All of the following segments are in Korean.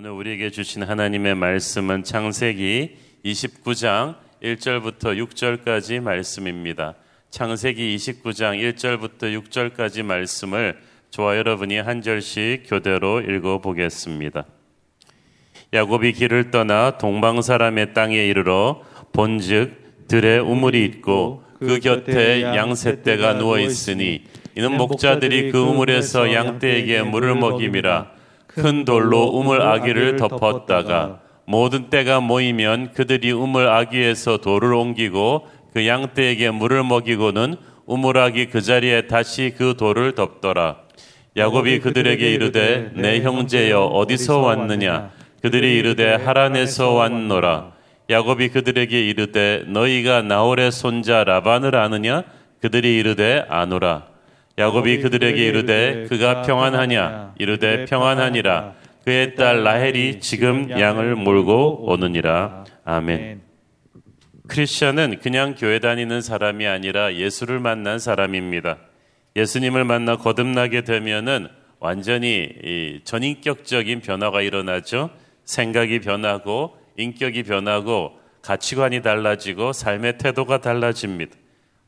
오늘 우리에게 주신 하나님의 말씀은 창세기 29장 1절부터 6절까지 말씀입니다. 창세기 29장 1절부터 6절까지 말씀을 저와 여러분이 한 절씩 교대로 읽어 보겠습니다. 야곱이 길을 떠나 동방 사람의 땅에 이르러 본즉 들에 우물이 있고 그 곁에 양새 떼가 누워 있으니 이는 목자들이 그 우물에서 양 떼에게 물을 먹임이라 큰 돌로 우물 아기를 덮었다가 모든 때가 모이면 그들이 우물 아기에서 돌을 옮기고 그 양떼에게 물을 먹이고는 우물 아기 그 자리에 다시 그 돌을 덮더라. 야곱이 그들에게 이르되 내 형제여 어디서 왔느냐 그들이 이르되 하란에서 왔노라. 야곱이 그들에게 이르되 너희가 나홀의 손자 라반을 아느냐 그들이 이르되 아노라. 야곱이 그들에게 이르되 그가 평안하냐 이르되 평안하니라 그의 딸 라헬이 지금 양을 몰고 오느니라 아멘. 크리스천은 그냥 교회 다니는 사람이 아니라 예수를 만난 사람입니다. 예수님을 만나 거듭나게 되면은 완전히 전인격적인 변화가 일어나죠. 생각이 변하고 인격이 변하고 가치관이 달라지고 삶의 태도가 달라집니다.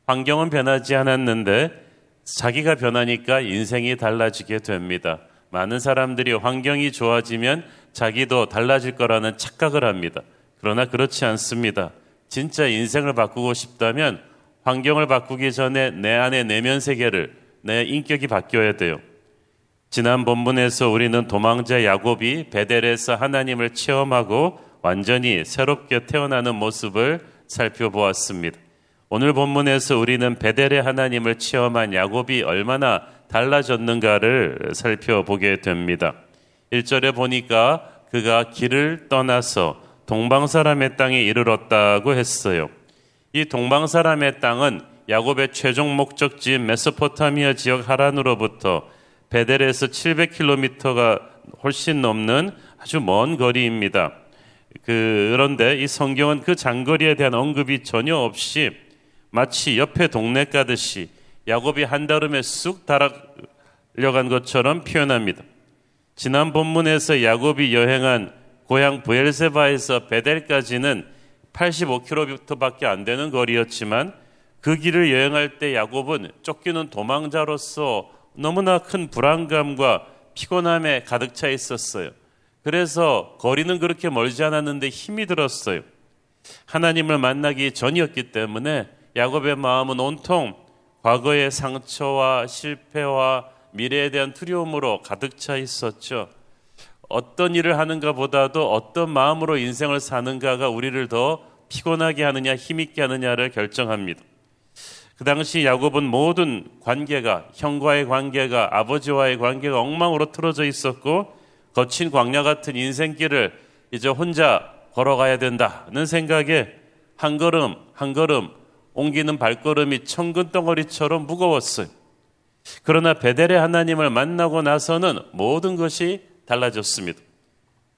환경은 변하지 않았는데 자기가 변하니까 인생이 달라지게 됩니다. 많은 사람들이 환경이 좋아지면 자기도 달라질 거라는 착각을 합니다. 그러나 그렇지 않습니다. 진짜 인생을 바꾸고 싶다면 환경을 바꾸기 전에 내 안의 내면 세계를, 내 인격이 바뀌어야 돼요. 지난 본문에서 우리는 도망자 야곱이 베델에서 하나님을 체험하고 완전히 새롭게 태어나는 모습을 살펴보았습니다. 오늘 본문에서 우리는 베델의 하나님을 체험한 야곱이 얼마나 달라졌는가를 살펴보게 됩니다. 1절에 보니까 그가 길을 떠나서 동방 사람의 땅에 이르렀다고 했어요. 이 동방 사람의 땅은 야곱의 최종 목적지인 메소포타미아 지역 하란으로부터 베델에서 700km가 훨씬 넘는 아주 먼 거리입니다. 그런데 이 성경은 그 장거리에 대한 언급이 전혀 없이 마치 옆에 동네 가듯이 야곱이 한달음에 쑥 달아려간 것처럼 표현합니다. 지난 본문에서 야곱이 여행한 고향 부엘세바에서 베델까지는 85km밖에 안 되는 거리였지만 그 길을 여행할 때 야곱은 쫓기는 도망자로서 너무나 큰 불안감과 피곤함에 가득 차 있었어요. 그래서 거리는 그렇게 멀지 않았는데 힘이 들었어요. 하나님을 만나기 전이었기 때문에 야곱의 마음은 온통 과거의 상처와 실패와 미래에 대한 두려움으로 가득 차 있었죠. 어떤 일을 하는가 보다도 어떤 마음으로 인생을 사는가가 우리를 더 피곤하게 하느냐 힘있게 하느냐를 결정합니다. 그 당시 야곱은 모든 관계가 형과의 관계가 아버지와의 관계가 엉망으로 틀어져 있었고 거친 광야 같은 인생길을 이제 혼자 걸어가야 된다는 생각에 한 걸음 한 걸음 옮기는 발걸음이 천근 덩어리처럼 무거웠어요. 그러나 베델의 하나님을 만나고 나서는 모든 것이 달라졌습니다.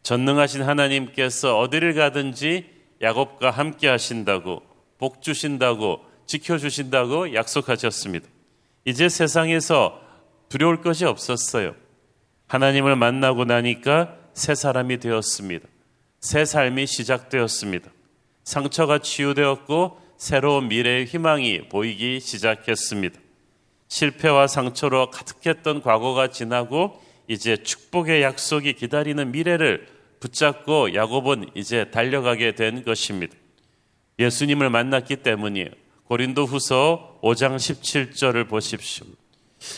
전능하신 하나님께서 어디를 가든지 야곱과 함께 하신다고 복 주신다고 지켜 주신다고 약속하셨습니다. 이제 세상에서 두려울 것이 없었어요. 하나님을 만나고 나니까 새 사람이 되었습니다. 새 삶이 시작되었습니다. 상처가 치유되었고 새로운 미래의 희망이 보이기 시작했습니다. 실패와 상처로 가득했던 과거가 지나고 이제 축복의 약속이 기다리는 미래를 붙잡고 야곱은 이제 달려가게 된 것입니다. 예수님을 만났기 때문이에요. 고린도 후서 5장 17절을 보십시오.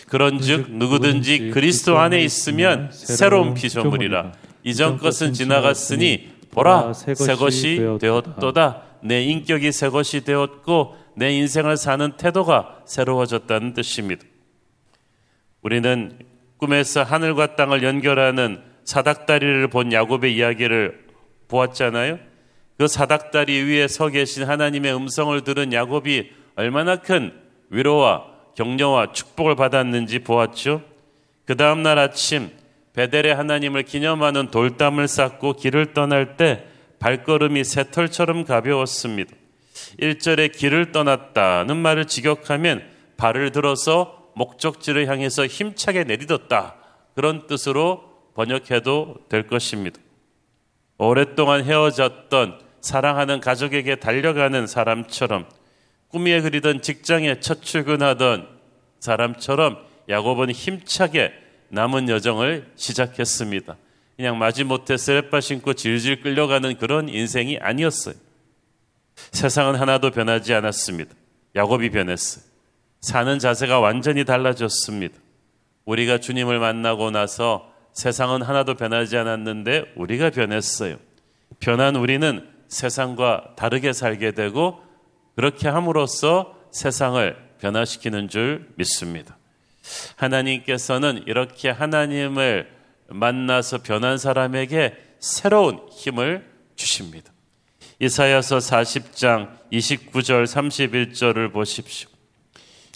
그런즉 누구든지 그리스도 안에 있으면 새로운 피조물이라 이전 것은 지나갔으니 보라 새 것이 되었도다 내 인격이 새 것이 되었고 내 인생을 사는 태도가 새로워졌다는 뜻입니다. 우리는 꿈에서 하늘과 땅을 연결하는 사닥다리를 본 야곱의 이야기를 보았잖아요. 그 사닥다리 위에 서 계신 하나님의 음성을 들은 야곱이 얼마나 큰 위로와 격려와 축복을 받았는지 보았죠. 그 다음날 아침 베델의 하나님을 기념하는 돌담을 쌓고 길을 떠날 때 발걸음이 새털처럼 가벼웠습니다. 1절에 길을 떠났다는 말을 직역하면 발을 들어서 목적지를 향해서 힘차게 내딛었다. 그런 뜻으로 번역해도 될 것입니다. 오랫동안 헤어졌던 사랑하는 가족에게 달려가는 사람처럼 꿈에 그리던 직장에 첫 출근하던 사람처럼 야곱은 힘차게 남은 여정을 시작했습니다. 그냥 마지못해 쓰레빠 신고 질질 끌려가는 그런 인생이 아니었어요. 세상은 하나도 변하지 않았습니다. 야곱이 변했어요. 사는 자세가 완전히 달라졌습니다. 우리가 주님을 만나고 나서 세상은 하나도 변하지 않았는데 우리가 변했어요. 변한 우리는 세상과 다르게 살게 되고 그렇게 함으로써 세상을 변화시키는 줄 믿습니다. 하나님께서는 이렇게 하나님을 만나서 변한 사람에게 새로운 힘을 주십니다. 이사야서 40장 29절 31절을 보십시오.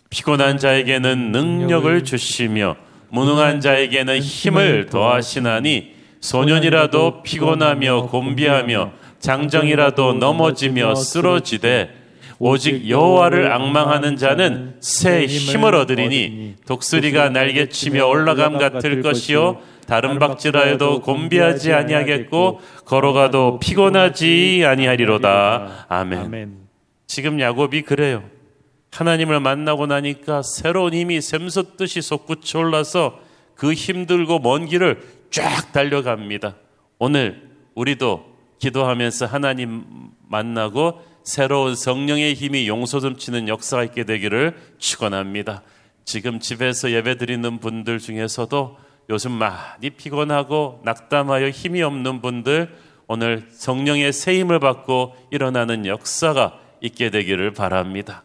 피곤한 자에게는 능력을 주시며 무능한 자에게는 힘을 더하시나니 소년이라도 피곤하며 곤비하며 장정이라도 넘어지며 쓰러지되 오직 여호와를 악망하는 자는 새 힘을 얻으리니 독수리가 날개치며 올라감 같을 것이요 다른 박지라에도 곤비하지 아니하겠고 걸어가도 피곤하지 아니하리로다. 아멘. 지금 야곱이 그래요. 하나님을 만나고 나니까 새로운 힘이 샘솟듯이 솟구쳐 올라서 그 힘들고 먼 길을 쫙 달려갑니다. 오늘 우리도 기도하면서 하나님 만나고 새로운 성령의 힘이 용서 듬치는 역사가 있게 되기를 축원합니다. 지금 집에서 예배드리는 분들 중에서도 요즘 많이 피곤하고 낙담하여 힘이 없는 분들 오늘 성령의 새 힘을 받고 일어나는 역사가 있게 되기를 바랍니다.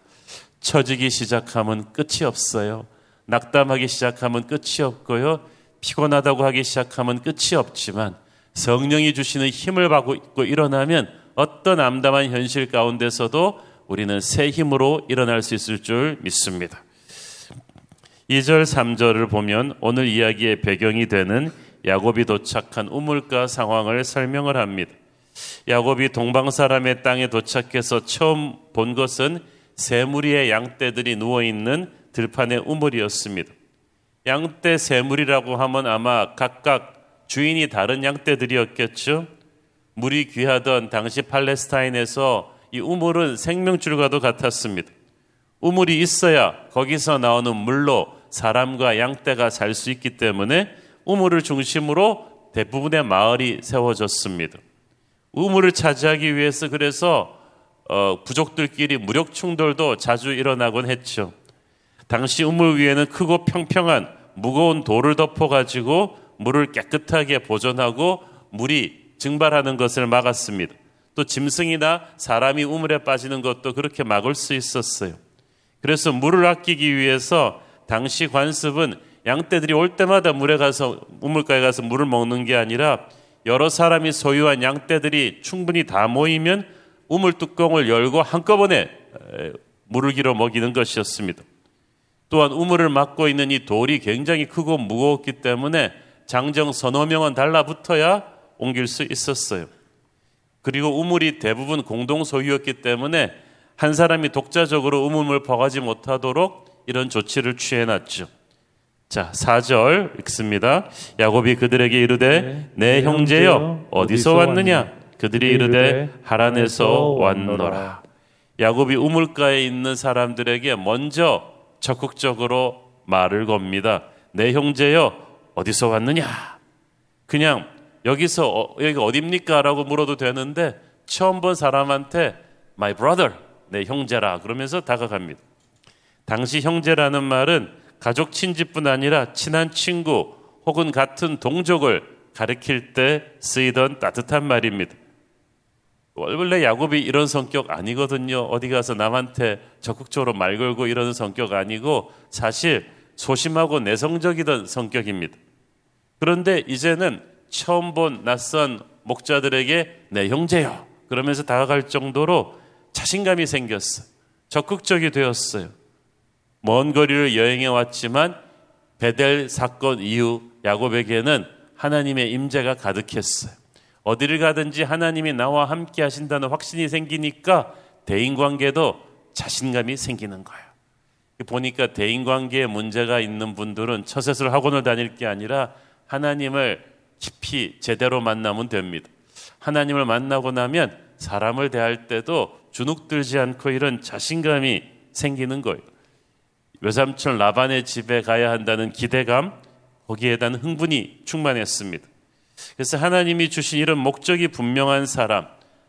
처지기 시작하면 끝이 없어요. 낙담하기 시작하면 끝이 없고요. 피곤하다고 하기 시작하면 끝이 없지만 성령이 주시는 힘을 받고 일어나면 어떤 암담한 현실 가운데서도 우리는 새 힘으로 일어날 수 있을 줄 믿습니다. 2절, 3절을 보면 오늘 이야기의 배경이 되는 야곱이 도착한 우물가 상황을 설명을 합니다. 야곱이 동방 사람의 땅에 도착해서 처음 본 것은 세 무리의 양떼들이 누워 있는 들판의 우물이었습니다. 양떼 세 무리라고 하면 아마 각각 주인이 다른 양떼들이었겠죠. 물이 귀하던 당시 팔레스타인에서 이 우물은 생명줄과도 같았습니다. 우물이 있어야 거기서 나오는 물로 사람과 양떼가 살 수 있기 때문에 우물을 중심으로 대부분의 마을이 세워졌습니다. 우물을 차지하기 위해서 그래서 어, 부족들끼리 무력 충돌도 자주 일어나곤 했죠. 당시 우물 위에는 크고 평평한 무거운 돌을 덮어가지고 물을 깨끗하게 보존하고 물이 증발하는 것을 막았습니다. 또 짐승이나 사람이 우물에 빠지는 것도 그렇게 막을 수 있었어요. 그래서 물을 아끼기 위해서 당시 관습은 양떼들이 올 때마다 물에 가서 우물가에 가서 물을 먹는 게 아니라 여러 사람이 소유한 양떼들이 충분히 다 모이면 우물 뚜껑을 열고 한꺼번에 물을 길어 먹이는 것이었습니다. 또한 우물을 막고 있는 이 돌이 굉장히 크고 무거웠기 때문에 장정 서너 명은 달라붙어야 옮길 수 있었어요. 그리고 우물이 대부분 공동 소유였기 때문에 한 사람이 독자적으로 우물을 퍼가지 못하도록 이런 조치를 취해놨죠. 자, 4절 읽습니다. 야곱이 그들에게 이르되 내 형제여 어디서 왔느냐? 그들이 이르되 하란에서 왔노라. 야곱이 우물가에 있는 사람들에게 먼저 적극적으로 말을 겁니다. 내 형제여 어디서 왔느냐? 그냥 여기서 어, 여기 어딥니까? 라고 물어도 되는데 처음 본 사람한테 my brother, 내 형제라 그러면서 다가갑니다. 당시 형제라는 말은 가족 친지뿐 아니라 친한 친구 혹은 같은 동족을 가리킬 때 쓰이던 따뜻한 말입니다. 원래 야곱이 이런 성격 아니거든요. 어디 가서 남한테 적극적으로 말 걸고 이러는 성격 아니고 사실 소심하고 내성적이던 성격입니다. 그런데 이제는 처음 본 낯선 목자들에게 내 형제요. 그러면서 다가갈 정도로 자신감이 생겼어. 적극적이 되었어요. 먼 거리를 여행해 왔지만 베델 사건 이후 야곱에게는 하나님의 임재가 가득했어요. 어디를 가든지 하나님이 나와 함께 하신다는 확신이 생기니까 대인 관계도 자신감이 생기는 거예요. 보니까 대인 관계에 문제가 있는 분들은 처세술 학원을 다닐 게 아니라 하나님을 깊이 제대로 만나면 됩니다. 하나님을 만나고 나면 사람을 대할 때도 주눅들지 않고 이런 자신감이 생기는 거예요. 외삼촌 라반의 집에 가야 한다는 기대감, 거기에 대한 흥분이 충만했습니다. 그래서 하나님이 주신 이런 목적이 분명한 사람,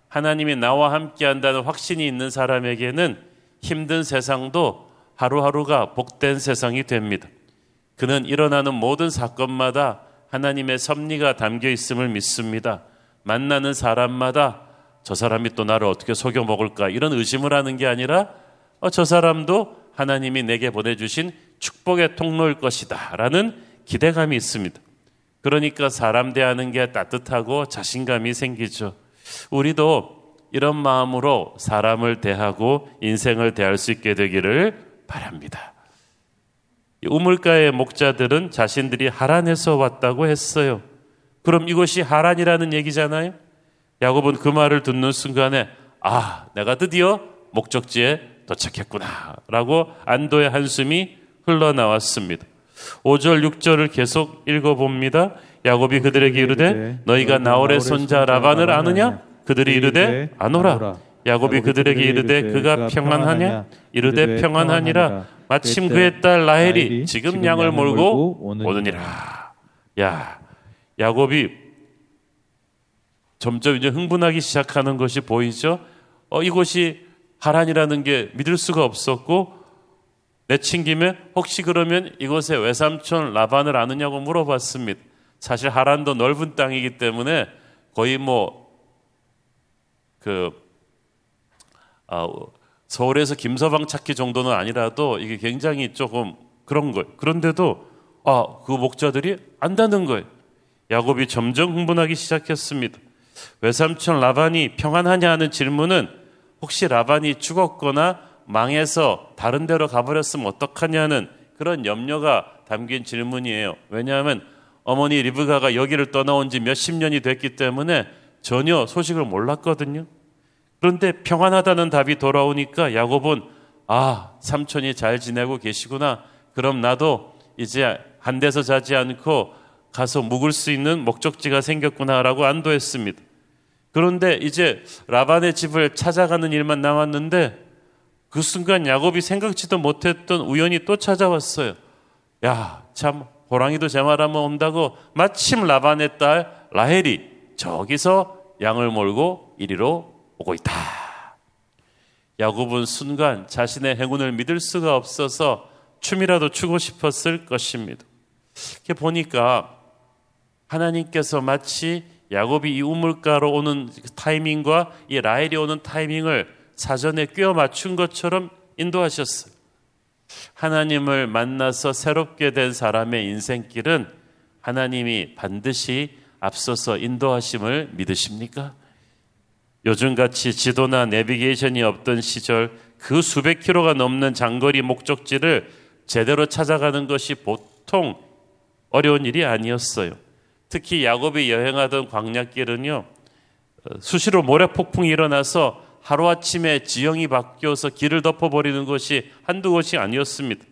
하나님이 나와 함께 한다는 확신이 있는 사람에게는 힘든 세상도 하루하루가 복된 세상이 됩니다. 그는 일어나는 모든 사건마다 하나님의 섭리가 담겨 있음을 믿습니다. 만나는 사람마다 저 사람이 또 나를 어떻게 속여 먹을까 이런 의심을 하는 게 아니라 어, 저 사람도 하나님이 내게 보내주신 축복의 통로일 것이다 라는 기대감이 있습니다. 그러니까 사람 대하는 게 따뜻하고 자신감이 생기죠. 우리도 이런 마음으로 사람을 대하고 인생을 대할 수 있게 되기를 바랍니다. 우물가의 목자들은 자신들이 하란에서 왔다고 했어요. 그럼 이것이 하란이라는 얘기잖아요. 야곱은 그 말을 듣는 순간에 아, 내가 드디어 목적지에 도착했구나. 라고 안도의 한숨이 흘러나왔습니다. 5절, 6절을 계속 읽어봅니다. 야곱이 그들에게 이르되 너희가 나홀의 손자 라반을 아느냐? 그들이 이르되 아노라. 야곱이 그들에게 이르되 그가 평안하냐? 이르되 평안하니라. 마침 그의 딸 라헬이 지금 양을 몰고 오느니라. 야, 야곱이 점점 이제 흥분하기 시작하는 것이 보이죠? 어, 이곳이 하란이라는 게 믿을 수가 없었고 내친 김에 혹시 그러면 이곳에 외삼촌 라반을 아느냐고 물어봤습니다. 사실 하란도 넓은 땅이기 때문에 거의 뭐, 그, 아, 서울에서 김서방 찾기 정도는 아니라도 이게 굉장히 조금 그런 거예요. 그런데도, 아, 그 목자들이 안다는 거예요. 야곱이 점점 흥분하기 시작했습니다. 외삼촌 라반이 평안하냐 하는 질문은 혹시 라반이 죽었거나 망해서 다른 데로 가버렸으면 어떡하냐는 그런 염려가 담긴 질문이에요. 왜냐하면 어머니 리브가가 여기를 떠나온 지 몇십 년이 됐기 때문에 전혀 소식을 몰랐거든요. 그런데 평안하다는 답이 돌아오니까 야곱은 아, 삼촌이 잘 지내고 계시구나. 그럼 나도 이제 한 데서 자지 않고 가서 묵을 수 있는 목적지가 생겼구나라고 안도했습니다. 그런데 이제 라반의 집을 찾아가는 일만 남았는데 그 순간 야곱이 생각지도 못했던 우연히 또 찾아왔어요. 야, 참 호랑이도 제 말하면 온다고 마침 라반의 딸 라헬이 저기서 양을 몰고 이리로 오고 있다. 야곱은 순간 자신의 행운을 믿을 수가 없어서 춤이라도 추고 싶었을 것입니다. 이렇게 보니까 하나님께서 마치 야곱이 이 우물가로 오는 타이밍과 이 라헬이 오는 타이밍을 사전에 꿰어 맞춘 것처럼 인도하셨어요. 하나님을 만나서 새롭게 된 사람의 인생길은 하나님이 반드시 앞서서 인도하심을 믿으십니까? 요즘같이 지도나 내비게이션이 없던 시절 그 수백 킬로가 넘는 장거리 목적지를 제대로 찾아가는 것이 보통 어려운 일이 아니었어요. 특히 야곱이 여행하던 광야길은요, 수시로 모래 폭풍이 일어나서 하루아침에 지형이 바뀌어서 길을 덮어버리는 것이 한두 곳이 아니었습니다.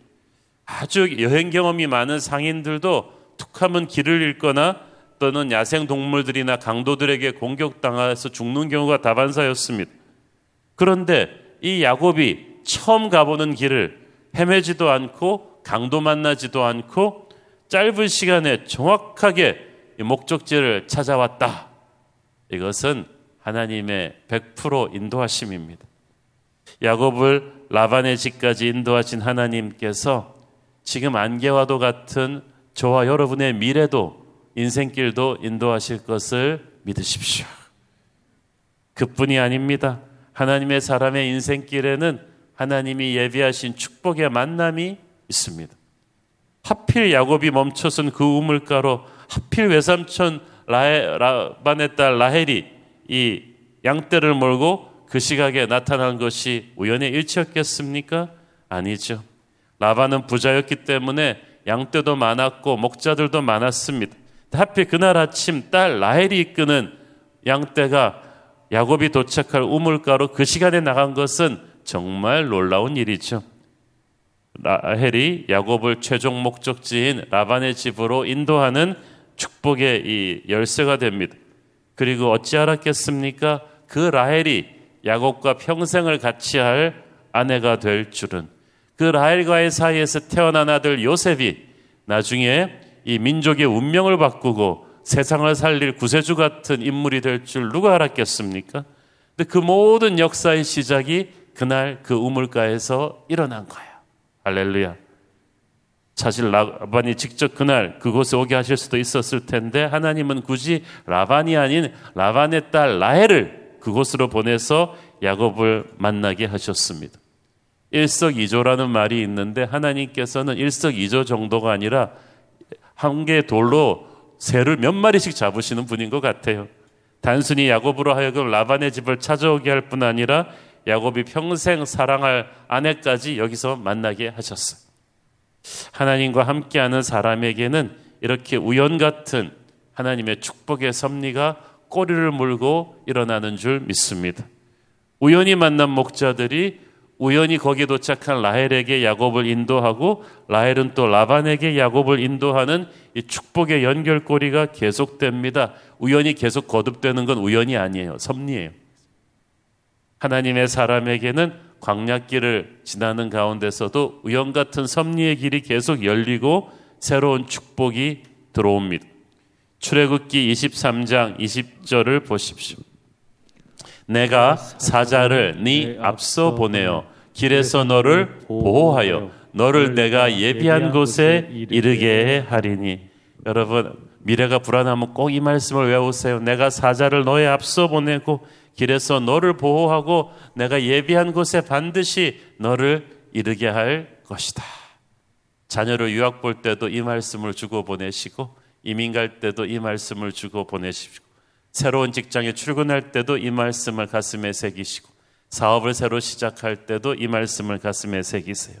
아주 여행 경험이 많은 상인들도 툭하면 길을 잃거나 또는 야생 동물들이나 강도들에게 공격당해서 죽는 경우가 다반사였습니다. 그런데 이 야곱이 처음 가보는 길을 헤매지도 않고 강도 만나지도 않고 짧은 시간에 정확하게 목적지를 찾아왔다. 이것은 하나님의 100% 인도하심입니다. 야곱을 라반의 집까지 인도하신 하나님께서 지금 안개와도 같은 저와 여러분의 미래도 인생길도 인도하실 것을 믿으십시오. 그뿐이 아닙니다. 하나님의 사람의 인생길에는 하나님이 예비하신 축복의 만남이 있습니다. 하필 야곱이 멈춰선 그 우물가로 하필 외삼촌 라헬, 라반의 딸 라헬이 이 양떼를 몰고 그 시각에 나타난 것이 우연의 일치였겠습니까? 아니죠. 라반은 부자였기 때문에 양떼도 많았고 목자들도 많았습니다. 하필 그날 아침 딸 라헬이 이끄는 양떼가 야곱이 도착할 우물가로 그 시간에 나간 것은 정말 놀라운 일이죠. 라헬이 야곱을 최종 목적지인 라반의 집으로 인도하는 축복의 이 열쇠가 됩니다. 그리고 어찌 알았겠습니까? 그 라헬이 야곱과 평생을 같이 할 아내가 될 줄은 그 라헬과의 사이에서 태어난 아들 요셉이 나중에 이 민족의 운명을 바꾸고 세상을 살릴 구세주 같은 인물이 될 줄 누가 알았겠습니까? 근데 그 모든 역사의 시작이 그날 그 우물가에서 일어난 거예요. 할렐루야. 사실 라반이 직접 그날 그곳에 오게 하실 수도 있었을 텐데 하나님은 굳이 라반이 아닌 라반의 딸 라헬을 그곳으로 보내서 야곱을 만나게 하셨습니다. 일석이조라는 말이 있는데 하나님께서는 일석이조 정도가 아니라 한 개의 돌로 새를 몇 마리씩 잡으시는 분인 것 같아요. 단순히 야곱으로 하여금 라반의 집을 찾아오게 할 뿐 아니라 야곱이 평생 사랑할 아내까지 여기서 만나게 하셨어요. 하나님과 함께하는 사람에게는 이렇게 우연 같은 하나님의 축복의 섭리가 꼬리를 물고 일어나는 줄 믿습니다. 우연히 만난 목자들이 우연히 거기에 도착한 라헬에게 야곱을 인도하고 라헬은 또 라반에게 야곱을 인도하는 이 축복의 연결고리가 계속됩니다. 우연히 계속 거듭되는 건 우연이 아니에요. 섭리예요. 하나님의 사람에게는 광약길을 지나는 가운데서도 우연 같은 섭리의 길이 계속 열리고 새로운 축복이 들어옵니다. 출애굽기 23장 20절을 보십시오. 내가 사자를 네 앞서 보내어 길에서 너를 보호하여 너를 내가 예비한 곳에 이르게 하리니 여러분 미래가 불안하면 꼭 이 말씀을 외우세요. 내가 사자를 너의 앞서 보내고 길에서 너를 보호하고 내가 예비한 곳에 반드시 너를 이르게 할 것이다. 자녀를 유학 볼 때도 이 말씀을 주고 보내시고 이민 갈 때도 이 말씀을 주고 보내시고 새로운 직장에 출근할 때도 이 말씀을 가슴에 새기시고 사업을 새로 시작할 때도 이 말씀을 가슴에 새기세요.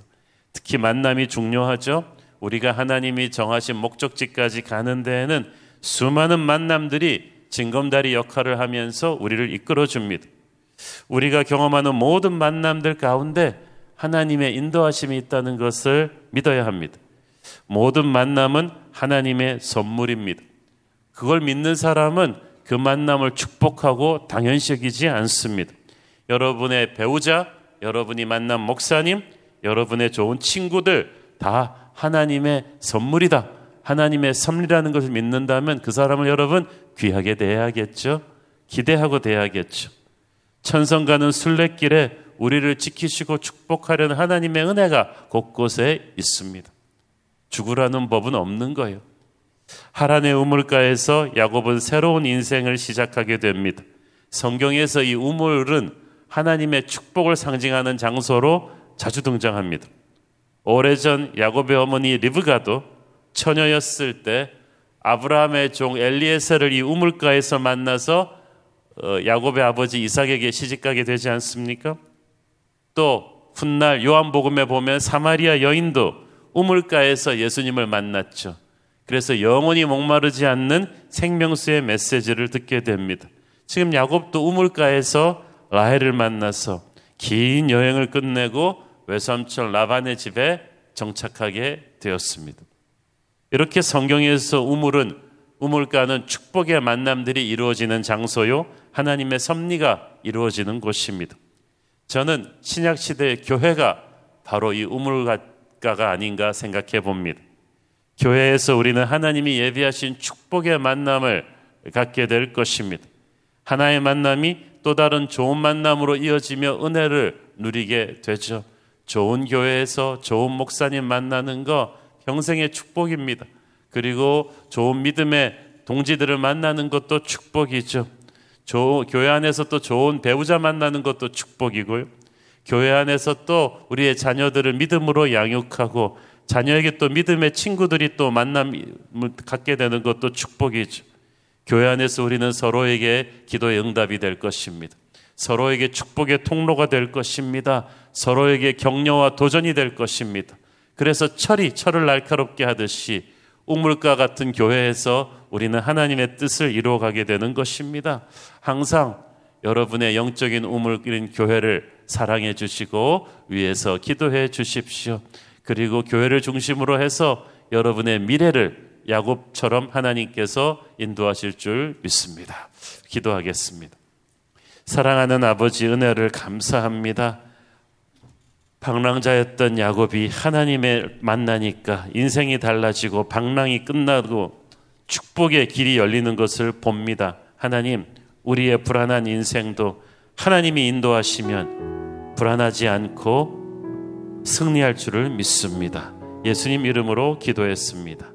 특히 만남이 중요하죠. 우리가 하나님이 정하신 목적지까지 가는 데에는 수많은 만남들이 징검다리 역할을 하면서 우리를 이끌어 줍니다. 우리가 경험하는 모든 만남들 가운데 하나님의 인도하심이 있다는 것을 믿어야 합니다. 모든 만남은 하나님의 선물입니다. 그걸 믿는 사람은 그 만남을 축복하고 당연시 여기지 않습니다. 여러분의 배우자, 여러분이 만난 목사님, 여러분의 좋은 친구들 다 하나님의 선물이다. 하나님의 섭리라는 것을 믿는다면 그 사람을 여러분 귀하게 대해야겠죠. 기대하고 대해야겠죠. 천성가는 순례길에 우리를 지키시고 축복하려는 하나님의 은혜가 곳곳에 있습니다. 죽으라는 법은 없는 거예요. 하란의 우물가에서 야곱은 새로운 인생을 시작하게 됩니다. 성경에서 이 우물은 하나님의 축복을 상징하는 장소로 자주 등장합니다. 오래전 야곱의 어머니 리브가도 처녀였을 때 아브라함의 종 엘리에셀을 이 우물가에서 만나서 어, 야곱의 아버지 이삭에게 시집가게 되지 않습니까? 또 훗날 요한복음에 보면 사마리아 여인도 우물가에서 예수님을 만났죠. 그래서 영원히 목마르지 않는 생명수의 메시지를 듣게 됩니다. 지금 야곱도 우물가에서 라헬을 만나서 긴 여행을 끝내고 외삼촌 라반의 집에 정착하게 되었습니다. 이렇게 성경에서 우물은 우물가는 축복의 만남들이 이루어지는 장소요 하나님의 섭리가 이루어지는 곳입니다. 저는 신약 시대의 교회가 바로 이 우물가가 아닌가 생각해 봅니다. 교회에서 우리는 하나님이 예비하신 축복의 만남을 갖게 될 것입니다. 하나의 만남이 또 다른 좋은 만남으로 이어지며 은혜를 누리게 되죠. 좋은 교회에서 좋은 목사님 만나는 거 평생의 축복입니다. 그리고 좋은 믿음의 동지들을 만나는 것도 축복이죠. 조, 교회 안에서 또 좋은 배우자 만나는 것도 축복이고요. 교회 안에서 또 우리의 자녀들을 믿음으로 양육하고 자녀에게 또 믿음의 친구들이 또 만남을 갖게 되는 것도 축복이죠. 교회 안에서 우리는 서로에게 기도의 응답이 될 것입니다. 서로에게 축복의 통로가 될 것입니다. 서로에게 격려와 도전이 될 것입니다. 그래서 철이 철을 날카롭게 하듯이 우물가 같은 교회에서 우리는 하나님의 뜻을 이루어가게 되는 것입니다. 항상 여러분의 영적인 우물인 교회를 사랑해 주시고 위에서 기도해 주십시오. 그리고 교회를 중심으로 해서 여러분의 미래를 야곱처럼 하나님께서 인도하실 줄 믿습니다. 기도하겠습니다. 사랑하는 아버지 은혜를 감사합니다. 방랑자였던 야곱이 하나님을 만나니까 인생이 달라지고 방랑이 끝나고 축복의 길이 열리는 것을 봅니다. 하나님, 우리의 불안한 인생도 하나님이 인도하시면 불안하지 않고 승리할 줄을 믿습니다. 예수님 이름으로 기도했습니다.